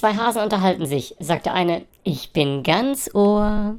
Zwei Hasen unterhalten sich, sagt der eine, ich bin ganz Ohr.